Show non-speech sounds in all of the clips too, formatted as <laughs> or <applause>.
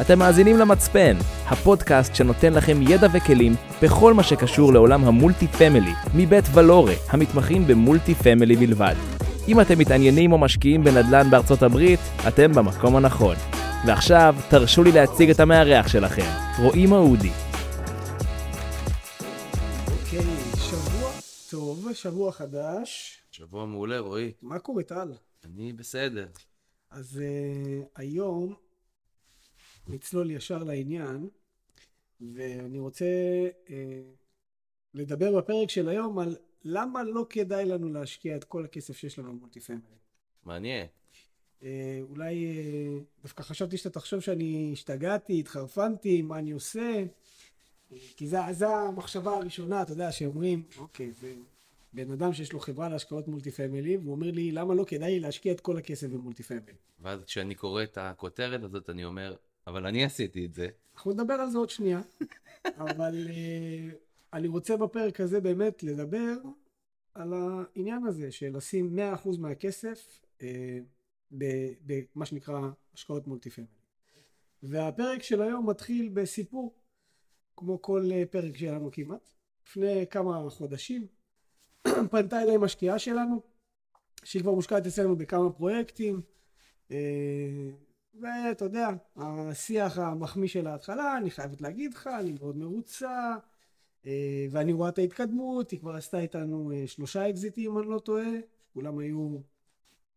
אתם מאזינים למצפן, הפודקאסט שנותן לכם ידע וכלים בכל מה שקשור לעולם ה multi family, מבית ולורה, המתמחים ב multi family בלבד. אם אתם מתעניינים או משקיעים בנדל"ן בארצות הברית, אתם במקום הנכון. ועכשיו, תרשו לי להציג את המארח שלכם, רועי מעודי. אוקיי, שבוע טוב, שבוע חדש. שבוע מעולה, רועי. מה קורה, טל? אני בסדר. אז uh, היום נצלול ישר לעניין, ואני רוצה uh, לדבר בפרק של היום על למה לא כדאי לנו להשקיע את כל הכסף שיש לנו במולטי פמילי. מעניין. Uh, אולי uh, דווקא חשבתי שאתה תחשוב שאני השתגעתי, התחרפנתי, מה אני עושה, uh, כי זה, זה המחשבה הראשונה, אתה יודע, שאומרים, אוקיי, זה בן אדם שיש לו חברה להשקעות multi family, והוא אומר לי, למה לא כדאי להשקיע את כל הכסף ב multi family? ואז כשאני קורא את הכותרת הזאת, אני אומר, אבל אני עשיתי את זה. אנחנו נדבר על זה עוד שנייה, <laughs> אבל אה, אני רוצה בפרק הזה באמת לדבר על העניין הזה של לשים 100% מהכסף אה, במה שנקרא השקעות multi family. והפרק של היום מתחיל בסיפור, כמו כל uh, פרק שלנו כמעט. לפני כמה חודשים <clears throat> פנתה אליי משקיעה שלנו, שהיא כבר מושקעת אצלנו בכמה פרויקטים, ואתה יודע, השיח המחמיא של ההתחלה, אני חייבת להגיד לך, אני מאוד מרוצה, ואני רואה את ההתקדמות, היא כבר עשתה איתנו שלושה אקזיטים, אם אני לא טועה, כולם היו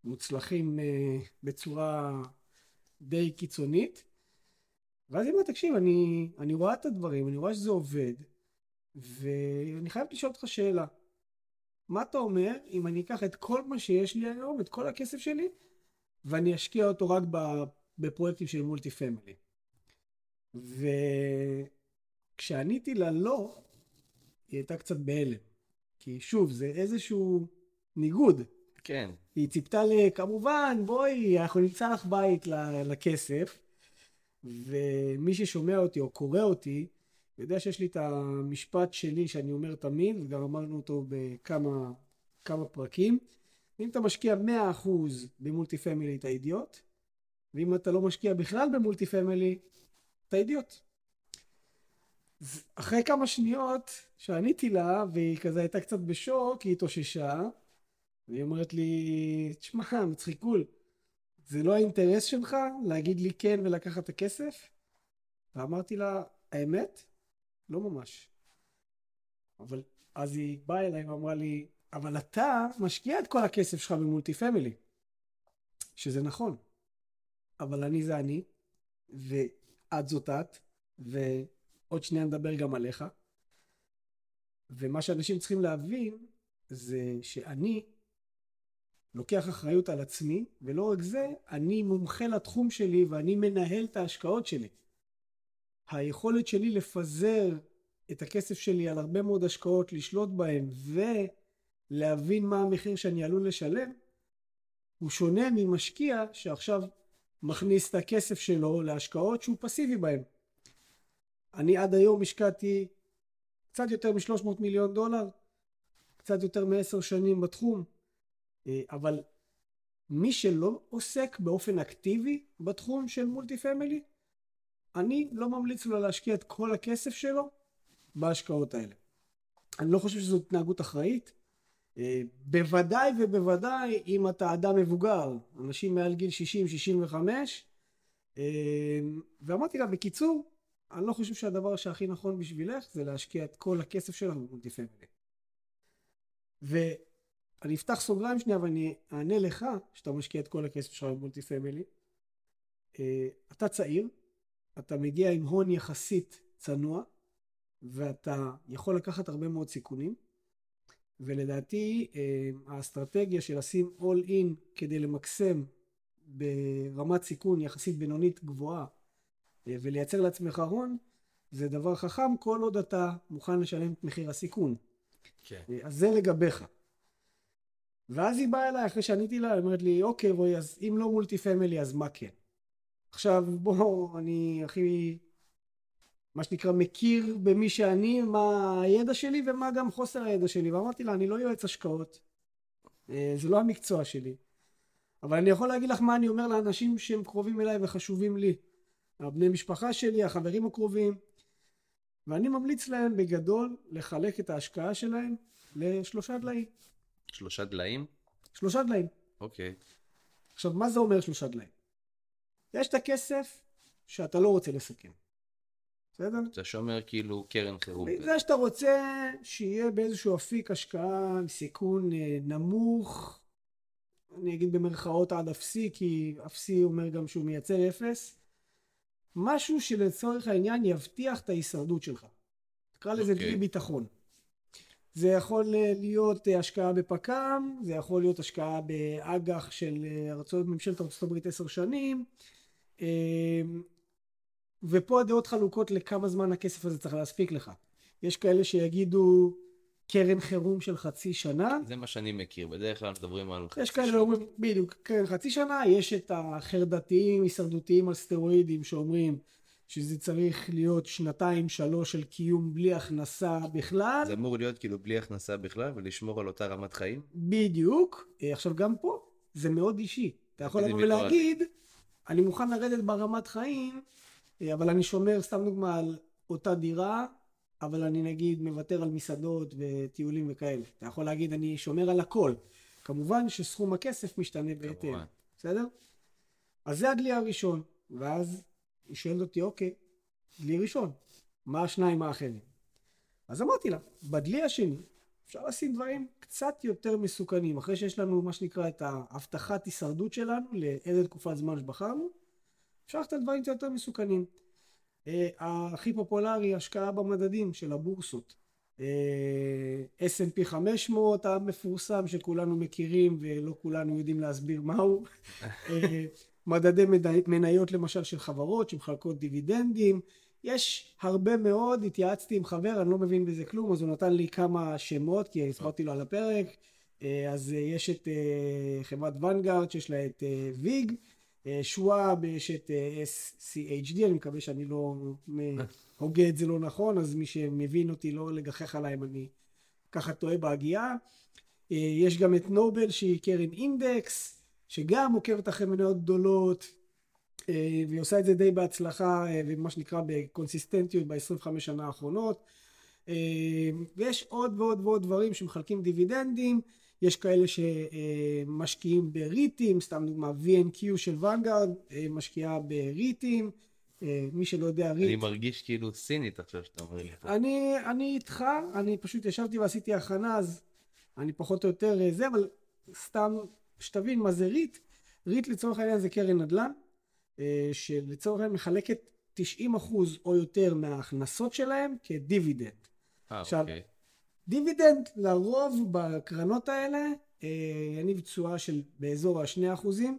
מוצלחים בצורה די קיצונית. ואז היא אומרת, תקשיב, אני, אני רואה את הדברים, אני רואה שזה עובד, ואני חייבת לשאול אותך שאלה. מה אתה אומר אם אני אקח את כל מה שיש לי היום, את כל הכסף שלי, ואני אשקיע אותו רק בפרויקטים של מולטי פמילי? וכשעניתי לה לא, היא הייתה קצת בהלם. כי שוב, זה איזשהו ניגוד. כן. היא ציפתה לי, כמובן, בואי, אנחנו נמצא לך בית לכסף. ומי ששומע אותי או קורא אותי, יודע שיש לי את המשפט שלי שאני אומר תמיד, וגם אמרנו אותו בכמה כמה פרקים. אם אתה משקיע 100% ב multi family אתה אידיוט, ואם אתה לא משקיע בכלל ב multi family, אתה אידיוט. אחרי כמה שניות שעניתי לה, והיא כזה הייתה קצת בשוק, היא התאוששה, והיא אומרת לי, תשמע, מצחיקול, זה לא האינטרס שלך להגיד לי כן ולקחת את הכסף? ואמרתי לה, האמת? לא ממש. אבל אז היא באה אליי ואמרה לי, אבל אתה משקיע את כל הכסף שלך במולטי פמילי. שזה נכון. אבל אני זה אני, ואת זאת את, ועוד שנייה נדבר גם עליך. ומה שאנשים צריכים להבין זה שאני לוקח אחריות על עצמי, ולא רק זה, אני מומחה לתחום שלי ואני מנהל את ההשקעות שלי. היכולת שלי לפזר את הכסף שלי על הרבה מאוד השקעות, לשלוט בהן ולהבין מה המחיר שאני עלול לשלם, הוא שונה ממשקיע שעכשיו מכניס את הכסף שלו להשקעות שהוא פסיבי בהן. אני עד היום השקעתי קצת יותר מ-300 מיליון דולר, קצת יותר מעשר שנים בתחום, אבל מי שלא עוסק באופן אקטיבי בתחום של מולטי פמילי, אני לא ממליץ לו להשקיע את כל הכסף שלו בהשקעות האלה. אני לא חושב שזו התנהגות אחראית. בוודאי ובוודאי אם אתה אדם מבוגר, אנשים מעל גיל 60-65, ואמרתי לה, בקיצור, אני לא חושב שהדבר שהכי נכון בשבילך זה להשקיע את כל הכסף שלך ב multi family. ואני אפתח סוגריים שנייה ואני אענה לך שאתה משקיע את כל הכסף שלך ב multi family. אתה צעיר, אתה מגיע עם הון יחסית צנוע, ואתה יכול לקחת הרבה מאוד סיכונים, ולדעתי האסטרטגיה של לשים all in כדי למקסם ברמת סיכון יחסית בינונית גבוהה ולייצר לעצמך הון, זה דבר חכם כל עוד אתה מוכן לשלם את מחיר הסיכון. כן. אז זה לגביך. ואז היא באה אליי אחרי שעניתי לה, היא אומרת לי, אוקיי רועי, אז אם לא מולטי פמילי אז מה כן? עכשיו בוא, אני הכי, מה שנקרא, מכיר במי שאני, מה הידע שלי ומה גם חוסר הידע שלי, ואמרתי לה, אני לא יועץ השקעות, זה לא המקצוע שלי, אבל אני יכול להגיד לך מה אני אומר לאנשים שהם קרובים אליי וחשובים לי. הבני משפחה שלי, החברים הקרובים, ואני ממליץ להם בגדול לחלק את ההשקעה שלהם לשלושה דליים. שלושה דליים? שלושה דליים. אוקיי. עכשיו, מה זה אומר שלושה דליים? יש את הכסף שאתה לא רוצה לסכן. בסדר? אתה שומר כאילו קרן חירום. זה שאתה רוצה שיהיה באיזשהו אפיק השקעה עם סיכון אה, נמוך, אני אגיד במרכאות עד אפסי, כי אפסי אומר גם שהוא מייצר אפס, משהו שלצורך העניין יבטיח את ההישרדות שלך. תקרא לזה אוקיי. דלי ביטחון. זה יכול אה, להיות אה, השקעה בפק"ם, זה יכול להיות השקעה באג"ח של ארצות, ממשלת הברית עשר שנים, ופה הדעות חלוקות לכמה זמן הכסף הזה צריך להספיק לך. יש כאלה שיגידו קרן חירום של חצי שנה, זה מה שאני מכיר, בדרך כלל מדברים על... יש חצי כאלה שנה. שאומרים, בדיוק, קרן חצי שנה, יש את החרדתיים, הישרדותיים על סטרואידים שאומרים שזה צריך להיות שנתיים שלוש של קיום בלי הכנסה בכלל. זה אמור להיות כאילו בלי הכנסה בכלל ולשמור על אותה רמת חיים? בדיוק. אה, עכשיו גם פה זה מאוד אישי. אתה יכול לבוא. ולהגיד, אני מוכן לרדת ברמת חיים, אבל אני שומר, סתם דוגמה, על אותה דירה, אבל אני נגיד מוותר על מסעדות וטיולים וכאלה. אתה יכול להגיד, אני שומר על הכל. כמובן שסכום הכסף משתנה בהתאם. בסדר? אז זה הדלי הראשון. ואז היא שואלת אותי, אוקיי, דלי ראשון, מה השניים האחרים? אז אמרתי לה, בדלי השני אפשר לשים דברים קצת יותר מסוכנים, אחרי שיש לנו מה שנקרא את ההבטחת הישרדות שלנו לאיזה תקופת זמן שבחרנו, אפשר ללכת על דברים קצת יותר מסוכנים. אה, הכי פופולרי, השקעה במדדים של הבורסות. אה, S&P 500 המפורסם שכולנו מכירים ולא כולנו יודעים להסביר מהו. אה, מדדי מניות למשל של חברות שמחלקות דיבידנדים. יש הרבה מאוד, התייעצתי עם חבר, אני לא מבין בזה כלום, אז הוא נתן לי כמה שמות, כי הסברתי לו על הפרק. אז יש את חברת ונגארד שיש לה את ויג, שוואב, יש את אה, SCHD, אני מקווה שאני לא הוגה את זה לא נכון, אז מי שמבין אותי לא לגחך עליי אם אני ככה טועה בהגייה. אה, יש גם את נובל שהיא קרן אינדקס, שגם עוקבת אחרי מניות גדולות, אה, והיא עושה את זה די בהצלחה, אה, ומה שנקרא בקונסיסטנטיות ב-25 שנה האחרונות. אה, ויש עוד ועוד ועוד דברים שמחלקים דיבידנדים, יש כאלה שמשקיעים בריטים, סתם דוגמה VNQ של ונגארד, אה, משקיעה בריטים, אה, מי שלא יודע אני ריט. מרגיש כאילו סינית עכשיו שאתה אומר לי. אני, אני איתך, אני פשוט ישבתי ועשיתי הכנה, אז אני פחות או יותר אה, זה, אבל סתם שתבין מה זה REIT. REIT לצורך העניין זה קרן נדל"ן, אה, שלצורך העניין מחלקת 90% או יותר מההכנסות שלהם כדיבידנד. אה, עכשיו, אוקיי. דיבידנד לרוב בקרנות האלה אה, יניב תשואה של באזור ה-2 אחוזים,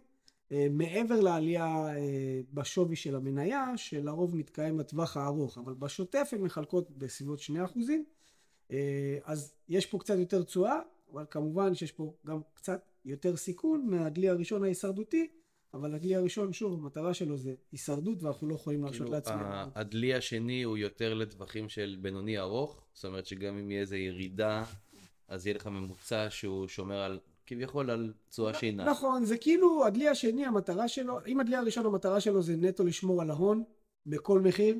אה, מעבר לעלייה אה, בשווי של המניה, שלרוב מתקיים בטווח הארוך, אבל בשוטף הן מחלקות בסביבות 2 אחוזים, אה, אז יש פה קצת יותר תשואה, אבל כמובן שיש פה גם קצת יותר סיכון מהדלי הראשון ההישרדותי, אבל הדלי הראשון, שוב, המטרה שלו זה הישרדות ואנחנו לא יכולים להרשות כאילו, לעצמנו. הדלי השני הוא יותר לטווחים של בינוני ארוך, זאת אומרת שגם אם יהיה איזה ירידה, אז יהיה לך ממוצע שהוא שומר על, כביכול על תשואה שינה. נכון, זה כאילו הדלי השני, המטרה שלו, אם הדלי הראשון המטרה שלו זה נטו לשמור על ההון בכל מחיר,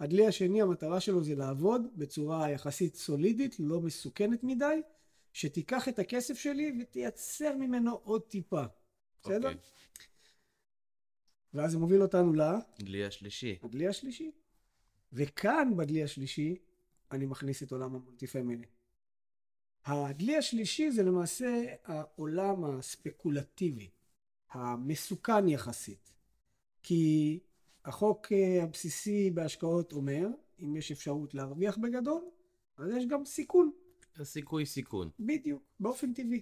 הדלי השני המטרה שלו זה לעבוד בצורה יחסית סולידית, לא מסוכנת מדי, שתיקח את הכסף שלי ותייצר ממנו עוד טיפה, בסדר? אוקיי. ואז זה מוביל אותנו דלי השלישי. לדלי השלישי. וכאן בדלי השלישי אני מכניס את עולם המולטי פמילי. הדלי השלישי זה למעשה העולם הספקולטיבי, המסוכן יחסית. כי החוק אה, הבסיסי בהשקעות אומר, אם יש אפשרות להרוויח בגדול, אז יש גם סיכון, הסיכוי סיכון. בדיוק, באופן טבעי.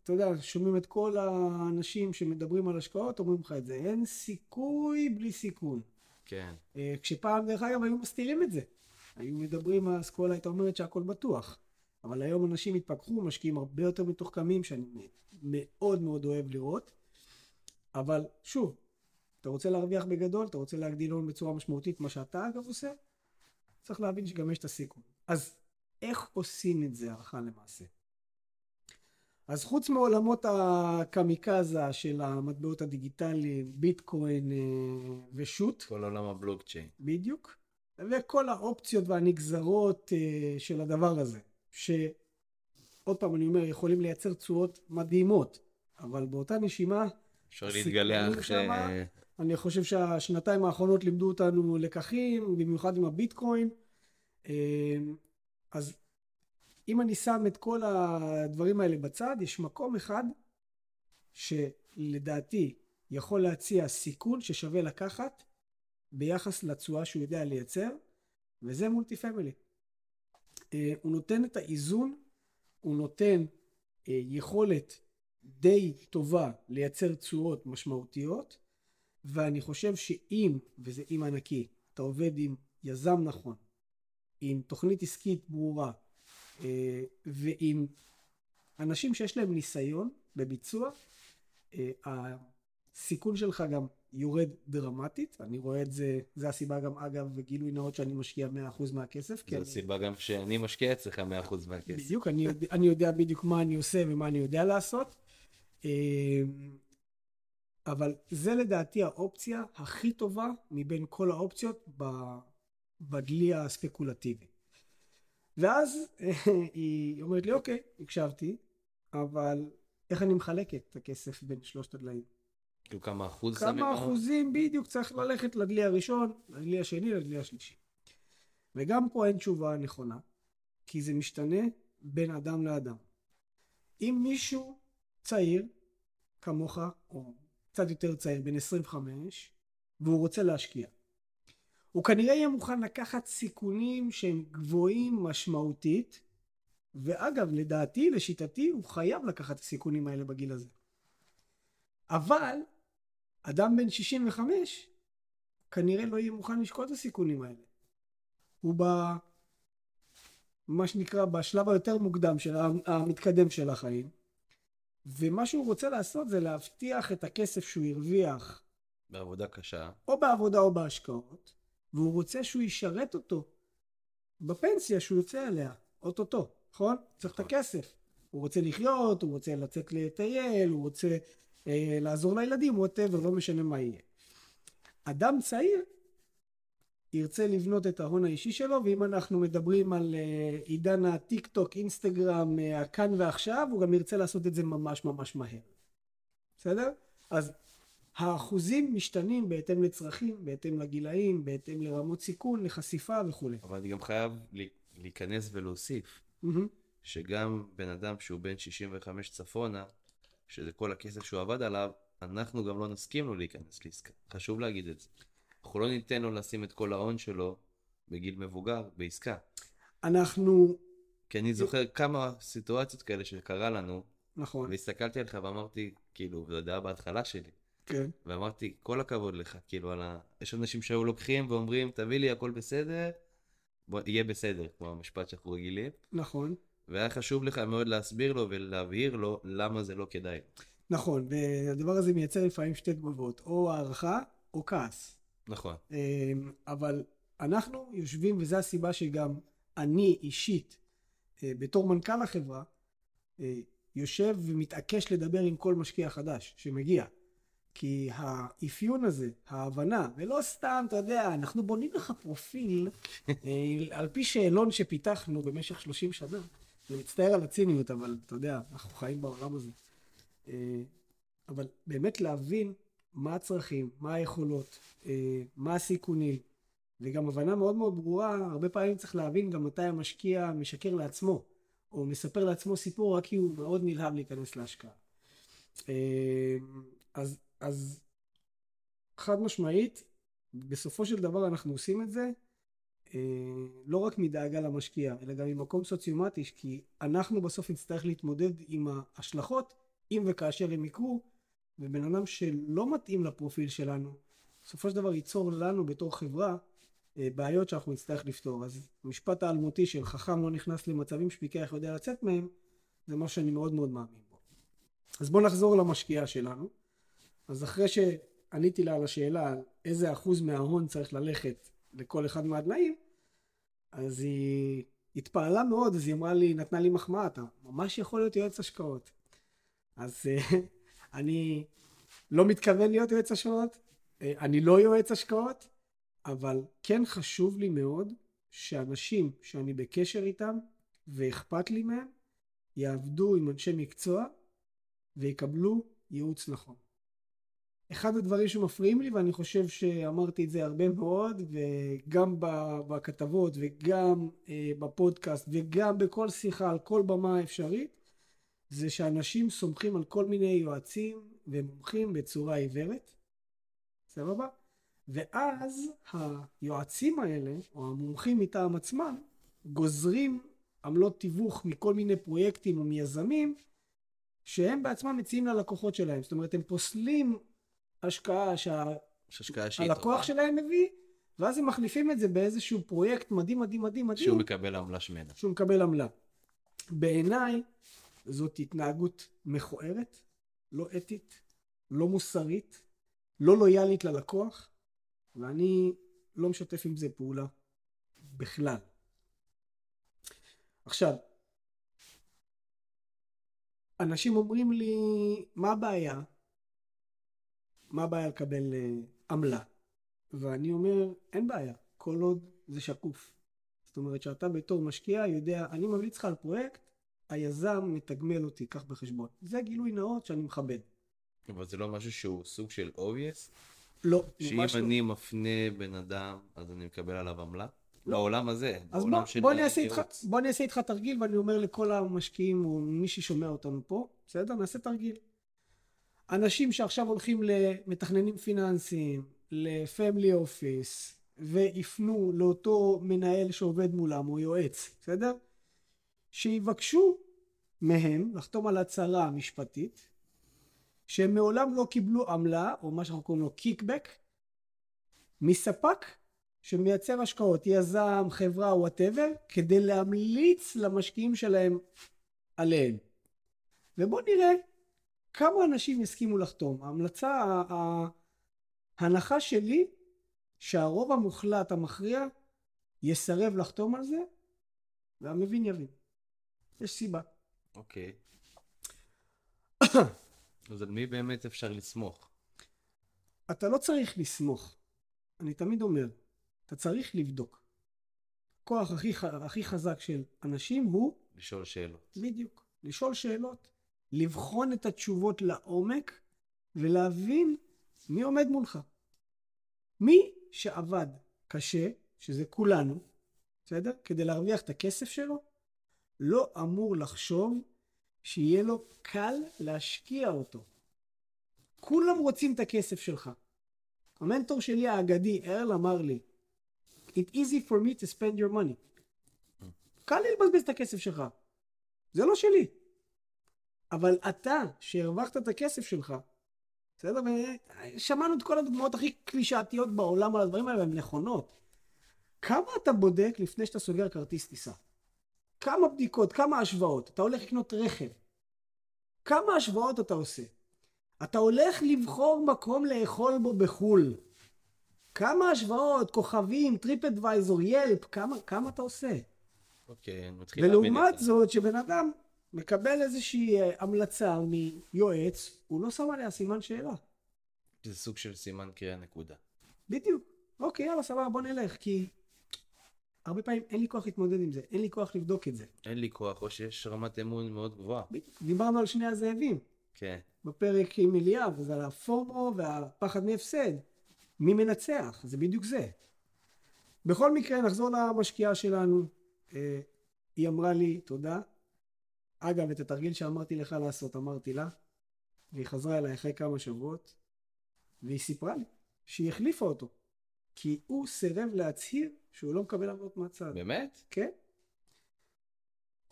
ואתה יודע, שומעים את כל האנשים שמדברים על השקעות, אומרים לך את זה, אין סיכוי בלי סיכון. כן. אה, כשפעם, דרך אגב, היו מסתירים את זה. היו מדברים, האסכולה הייתה אומרת שהכל בטוח. אבל היום אנשים התפכחו, משקיעים הרבה יותר מתוחכמים, שאני מאוד מאוד אוהב לראות. אבל שוב, אתה רוצה להרוויח בגדול, אתה רוצה להגדיל הון בצורה משמעותית, מה שאתה אגב עושה, צריך להבין שגם יש את הסיכון. אז איך עושים את זה הלכה למעשה? אז חוץ מעולמות הקמיקזה של המטבעות הדיגיטליים, ביטקוין אה, ושות, כל עולם הבלוקצ'יין. בדיוק, וכל האופציות והנגזרות אה, של הדבר הזה, שעוד פעם אני אומר, יכולים לייצר תשואות מדהימות, אבל באותה נשימה, אפשר להתגלח ש... אני חושב שהשנתיים האחרונות לימדו אותנו לקחים, במיוחד עם הביטקוין. אה, אז אם אני שם את כל הדברים האלה בצד, יש מקום אחד שלדעתי יכול להציע סיכון ששווה לקחת ביחס לתשואה שהוא יודע לייצר, וזה מולטי פמילי. אה, הוא נותן את האיזון, הוא נותן אה, יכולת די טובה לייצר תשואות משמעותיות, ואני חושב שאם, וזה אם ענקי, אתה עובד עם יזם נכון, עם תוכנית עסקית ברורה, ועם אנשים שיש להם ניסיון בביצוע, אה, הסיכון שלך גם יורד דרמטית. אני רואה את זה, זה הסיבה גם, אגב, וגילוי נאות שאני משקיע 100% מהכסף. זו אני- הסיבה גם שאני משקיע אצלך 100% מהכסף. בדיוק, אני יודע, אני יודע בדיוק מה אני עושה ומה אני יודע לעשות. אה, אבל זה לדעתי האופציה הכי טובה מבין כל האופציות בדלי הספקולטיבי. ואז <laughs> היא אומרת לי, אוקיי, הקשבתי, אבל איך אני מחלקת את הכסף בין שלושת הדליים? כאילו כמה אחוז כמה? אחוזים בדיוק צריך ללכת לדלי הראשון, לדלי השני, לדלי השלישי. וגם פה אין תשובה נכונה, כי זה משתנה בין אדם לאדם. אם מישהו צעיר, כמוך, או קצת יותר צעיר, בן 25, והוא רוצה להשקיע, הוא כנראה יהיה מוכן לקחת סיכונים שהם גבוהים משמעותית, ואגב, לדעתי, לשיטתי, הוא חייב לקחת את הסיכונים האלה בגיל הזה. אבל אדם בן 65 כנראה לא יהיה מוכן לשקול את הסיכונים האלה. הוא ב... מה שנקרא בשלב היותר מוקדם של המתקדם של החיים ומה שהוא רוצה לעשות זה להבטיח את הכסף שהוא הרוויח בעבודה קשה. או בעבודה או בהשקעות והוא רוצה שהוא ישרת אותו בפנסיה שהוא יוצא אליה, אוטוטו, נכון? צריך את נכון. הכסף. הוא רוצה לחיות, הוא רוצה לצאת לטייל, הוא רוצה אה, לעזור לילדים, ווטאבר, לא משנה מה יהיה. אדם צעיר ירצה לבנות את ההון האישי שלו, ואם אנחנו מדברים על אה, עידן הטיק טוק, אינסטגרם, אה, הכאן ועכשיו, הוא גם ירצה לעשות את זה ממש ממש מהר. בסדר? אז האחוזים משתנים בהתאם לצרכים, בהתאם לגילאים, בהתאם לרמות סיכון, לחשיפה וכולי. אבל אני גם חייב להיכנס ולהוסיף, מהמם. שגם בן אדם שהוא בן 65 צפונה, שזה כל הכסף שהוא עבד עליו, אנחנו גם לא נסכים לו להיכנס לעסקה. חשוב להגיד את זה. אנחנו לא ניתן לו לשים את כל ההון שלו בגיל מבוגר בעסקה. אנחנו, כי אני זוכר כמה סיטואציות כאלה שקרה לנו, נכון, והסתכלתי עליך ואמרתי, כאילו, זה היה בהתחלה שלי, כן, ואמרתי, כל הכבוד לך, כאילו, על ה... יש אנשים שהיו לוקחים ואומרים, תביא לי הכל בסדר, בוא, יהיה בסדר, כמו המשפט שאנחנו רגילים, נכון, והיה חשוב לך מאוד להסביר לו ולהבהיר לו למה זה לא כדאי. נכון, והדבר הזה מייצר לפעמים שתי תגובות, או הערכה או כעס. נכון, אמ, אבל אנחנו יושבים, וזו הסיבה שגם אני אישית, אה, בתור מנכ"ל החברה, אה, יושב ומתעקש לדבר עם כל משקיע חדש שמגיע. כי האפיון הזה, ההבנה, ולא סתם, אתה יודע, אנחנו בונים לך פרופיל אה, על פי שאלון שפיתחנו במשך 30 שנה. אני מצטער על הציניות, אבל אתה יודע, אנחנו חיים בעולם הזה. אה, אבל באמת להבין מה הצרכים, מה היכולות, אה, מה הסיכונים, וגם הבנה מאוד מאוד ברורה, הרבה פעמים צריך להבין גם מתי המשקיע משקר לעצמו, או מספר לעצמו סיפור רק כי הוא מאוד נלהב להיכנס להשקעה. אז, אז חד משמעית, בסופו של דבר אנחנו עושים את זה אה, לא רק מדאגה למשקיע, אלא גם ממקום סוציומטי, כי אנחנו בסוף נצטרך להתמודד עם ההשלכות, אם וכאשר הם יקרו, ובן אדם שלא מתאים לפרופיל שלנו, בסופו של דבר ייצור לנו בתור חברה אה, בעיות שאנחנו נצטרך לפתור. אז המשפט האלמותי של חכם לא נכנס למצבים שפיקח יודע לצאת מהם, זה מה שאני מאוד מאוד מאמין בו. אז בואו נחזור למשקיעה שלנו. אז אחרי שעניתי לה על השאלה איזה אחוז מההון צריך ללכת לכל אחד מהדליים, אז היא התפעלה מאוד, אז היא אמרה לי, נתנה לי מחמאה, אתה ממש יכול להיות יועץ השקעות. אז אה, <laughs> אני לא מתכוון להיות יועץ השקעות, אה, אני לא יועץ השקעות, אבל כן חשוב לי מאוד שאנשים שאני בקשר איתם ואכפת לי מהם, יעבדו עם אנשי מקצוע ויקבלו ייעוץ נכון. אחד הדברים שמפריעים לי, ואני חושב שאמרתי את זה הרבה מאוד, וגם בכתבות וגם אה, בפודקאסט וגם בכל שיחה על כל במה אפשרית, זה שאנשים סומכים על כל מיני יועצים ומומחים בצורה עיוורת, סבבה? ואז היועצים האלה, או המומחים מטעם עצמם, גוזרים עמלות תיווך מכל מיני פרויקטים או מיזמים, שהם בעצמם מציעים ללקוחות שלהם. זאת אומרת, הם פוסלים השקעה שהלקוח שלהם מביא, ואז הם מחליפים את זה באיזשהו פרויקט מדהים מדהים מדהים מדהים. שהוא מקבל עמלה שמנה. שהוא מקבל עמלה. בעיניי זאת התנהגות מכוערת, לא אתית, לא מוסרית, לא לויאלית ללקוח, ואני לא משתף עם זה פעולה בכלל. עכשיו, אנשים אומרים לי, מה הבעיה? מה הבעיה לקבל uh, עמלה? ואני אומר, אין בעיה, כל עוד זה שקוף. זאת אומרת שאתה בתור משקיע יודע, אני ממליץ לך על פרויקט, היזם מתגמל אותי, קח בחשבון. זה גילוי נאות שאני מכבד. אבל זה לא משהו שהוא סוג של obvious? לא, שאם אני מפנה בן אדם, אז אני מקבל עליו עמלה? לא. בעולם הזה, אז בעולם בוא, של בוא, איתך. בוא אני אעשה איתך תרגיל ואני אומר לכל המשקיעים או מי ששומע אותנו פה, בסדר? נעשה תרגיל. אנשים שעכשיו הולכים למתכננים פיננסיים, לפמילי אופיס, ויפנו לאותו מנהל שעובד מולם או יועץ, בסדר? שיבקשו מהם לחתום על הצהרה משפטית שהם מעולם לא קיבלו עמלה או מה שאנחנו קוראים לו קיקבק מספק שמייצר השקעות, יזם, חברה, וואטאבר, כדי להמליץ למשקיעים שלהם עליהם. ובואו נראה כמה אנשים יסכימו לחתום. ההמלצה, ההנחה שלי, שהרוב המוחלט המכריע יסרב לחתום על זה, והמבין יבין. יש סיבה. אוקיי. אז על מי באמת אפשר לסמוך? אתה לא צריך לסמוך. אני תמיד אומר, אתה צריך לבדוק. הכוח הכי, הכי חזק של אנשים הוא לשאול שאלות. בדיוק, לשאול שאלות, לבחון את התשובות לעומק ולהבין מי עומד מולך. מי שעבד קשה, שזה כולנו, בסדר? כדי להרוויח את הכסף שלו, לא אמור לחשוב שיהיה לו קל להשקיע אותו. כולם רוצים את הכסף שלך. המנטור שלי האגדי, ארל, אמר לי, It easy for me to spend your money. קל לי לבזבז את הכסף שלך. זה לא שלי. אבל אתה, שהרווחת את הכסף שלך, בסדר? ושמענו את כל הדוגמאות הכי קלישאתיות בעולם על הדברים האלה, והן נכונות. כמה אתה בודק לפני שאתה סוגר כרטיס טיסה? כמה בדיקות, כמה השוואות? אתה הולך לקנות רכב. כמה השוואות אתה עושה? אתה הולך לבחור מקום לאכול בו בחו"ל. כמה השוואות, כוכבים, TripAdvisor, Yelp, כמה, כמה אתה עושה? אוקיי, אני מתחיל להבין ולעומת את זה. זאת, שבן אדם מקבל איזושהי אה, המלצה מיועץ, הוא לא שם עליה סימן שאלה. זה סוג של סימן קריאה נקודה. בדיוק. אוקיי, יאללה, סבבה, בוא נלך, כי הרבה פעמים אין לי כוח להתמודד עם זה, אין לי כוח לבדוק את זה. אין לי כוח, או שיש רמת אמון מאוד גבוהה. דיברנו על שני הזאבים כן. בפרק עם אליאב, אז על הפומו והפחד מהפסד. מי מנצח? זה בדיוק זה. בכל מקרה, נחזור למשקיעה שלנו. אה, היא אמרה לי תודה. אגב, את התרגיל שאמרתי לך לעשות, אמרתי לה, והיא חזרה אליי אחרי כמה שבועות, והיא סיפרה לי שהיא החליפה אותו, כי הוא סירב להצהיר שהוא לא מקבל עבודות מהצד. באמת? כן.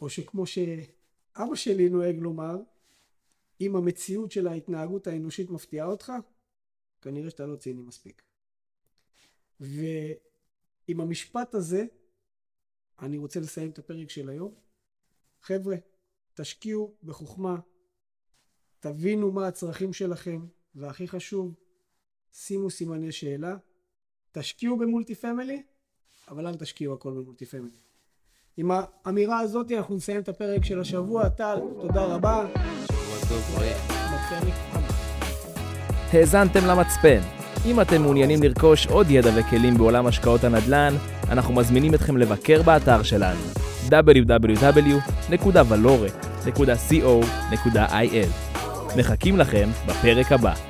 או שכמו שאבא שלי נוהג לומר, אם המציאות של ההתנהגות האנושית מפתיעה אותך, כנראה שאתה לא ציני מספיק. ועם המשפט הזה, אני רוצה לסיים את הפרק של היום. חבר'ה, תשקיעו בחוכמה, תבינו מה הצרכים שלכם, והכי חשוב, שימו סימני שאלה, תשקיעו ב multi family, אבל אל תשקיעו הכל ב multi family. עם האמירה הזאת אנחנו נסיים את הפרק של השבוע. טל, תודה רבה. האזנתם למצפן. אם אתם מעוניינים לרכוש עוד ידע וכלים בעולם השקעות הנדל"ן, אנחנו מזמינים אתכם לבקר באתר שלנו www.valore.co.il מחכים לכם בפרק הבא.